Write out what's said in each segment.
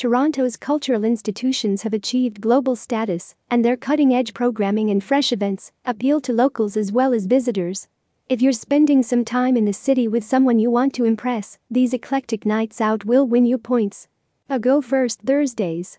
Toronto's cultural institutions have achieved global status, and their cutting edge programming and fresh events appeal to locals as well as visitors. If you're spending some time in the city with someone you want to impress, these eclectic nights out will win you points. AGO first Thursdays.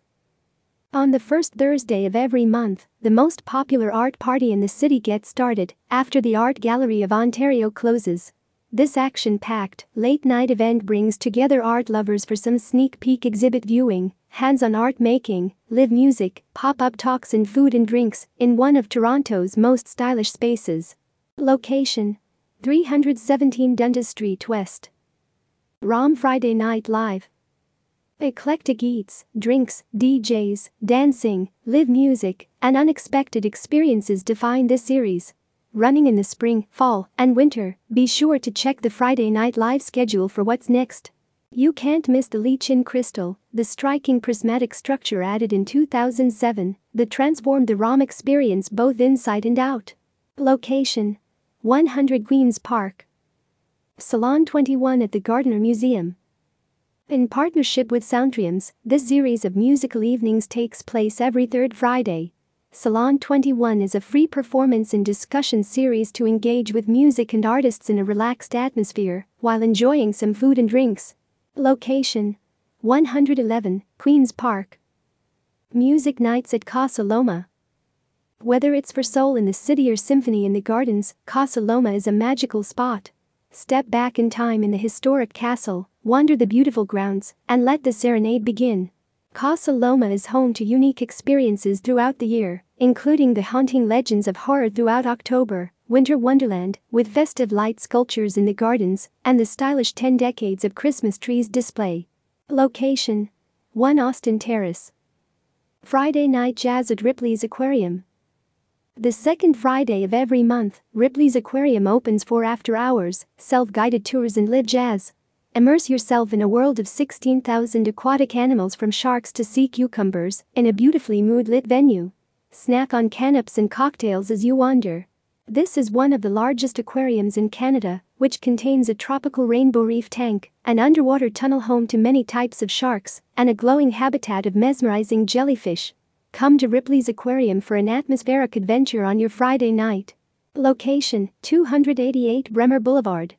On the first Thursday of every month, the most popular art party in the city gets started after the Art Gallery of Ontario closes. This action packed, late night event brings together art lovers for some sneak peek exhibit viewing, hands on art making, live music, pop up talks, and food and drinks in one of Toronto's most stylish spaces. Location 317 Dundas Street West. ROM Friday Night Live. Eclectic eats, drinks, DJs, dancing, live music, and unexpected experiences define this series running in the spring, fall, and winter, be sure to check the Friday Night Live schedule for what's next. You can't miss the Lee-Chin crystal, the striking prismatic structure added in 2007 that transformed the ROM experience both inside and out. Location 100 Queen's Park. Salon 21 at the Gardiner Museum. In partnership with Soundstreams, this series of musical evenings takes place every third Friday. Salon 21 is a free performance and discussion series to engage with music and artists in a relaxed atmosphere while enjoying some food and drinks. Location 111 Queen's Park. Music nights at Casa Loma. Whether it's for soul in the city or symphony in the gardens, Casa Loma is a magical spot. Step back in time in the historic castle, wander the beautiful grounds, and let the serenade begin. Casa Loma is home to unique experiences throughout the year, including the haunting legends of horror throughout October, Winter Wonderland, with festive light sculptures in the gardens, and the stylish 10 decades of Christmas trees display. Location 1 Austin Terrace. Friday night jazz at Ripley's Aquarium. The second Friday of every month, Ripley's Aquarium opens for after hours, self guided tours, and live jazz. Immerse yourself in a world of 16,000 aquatic animals from sharks to sea cucumbers in a beautifully mood-lit venue. Snack on canapes and cocktails as you wander. This is one of the largest aquariums in Canada, which contains a tropical rainbow reef tank, an underwater tunnel home to many types of sharks, and a glowing habitat of mesmerizing jellyfish. Come to Ripley's Aquarium for an atmospheric adventure on your Friday night. Location 288 Bremner Boulevard.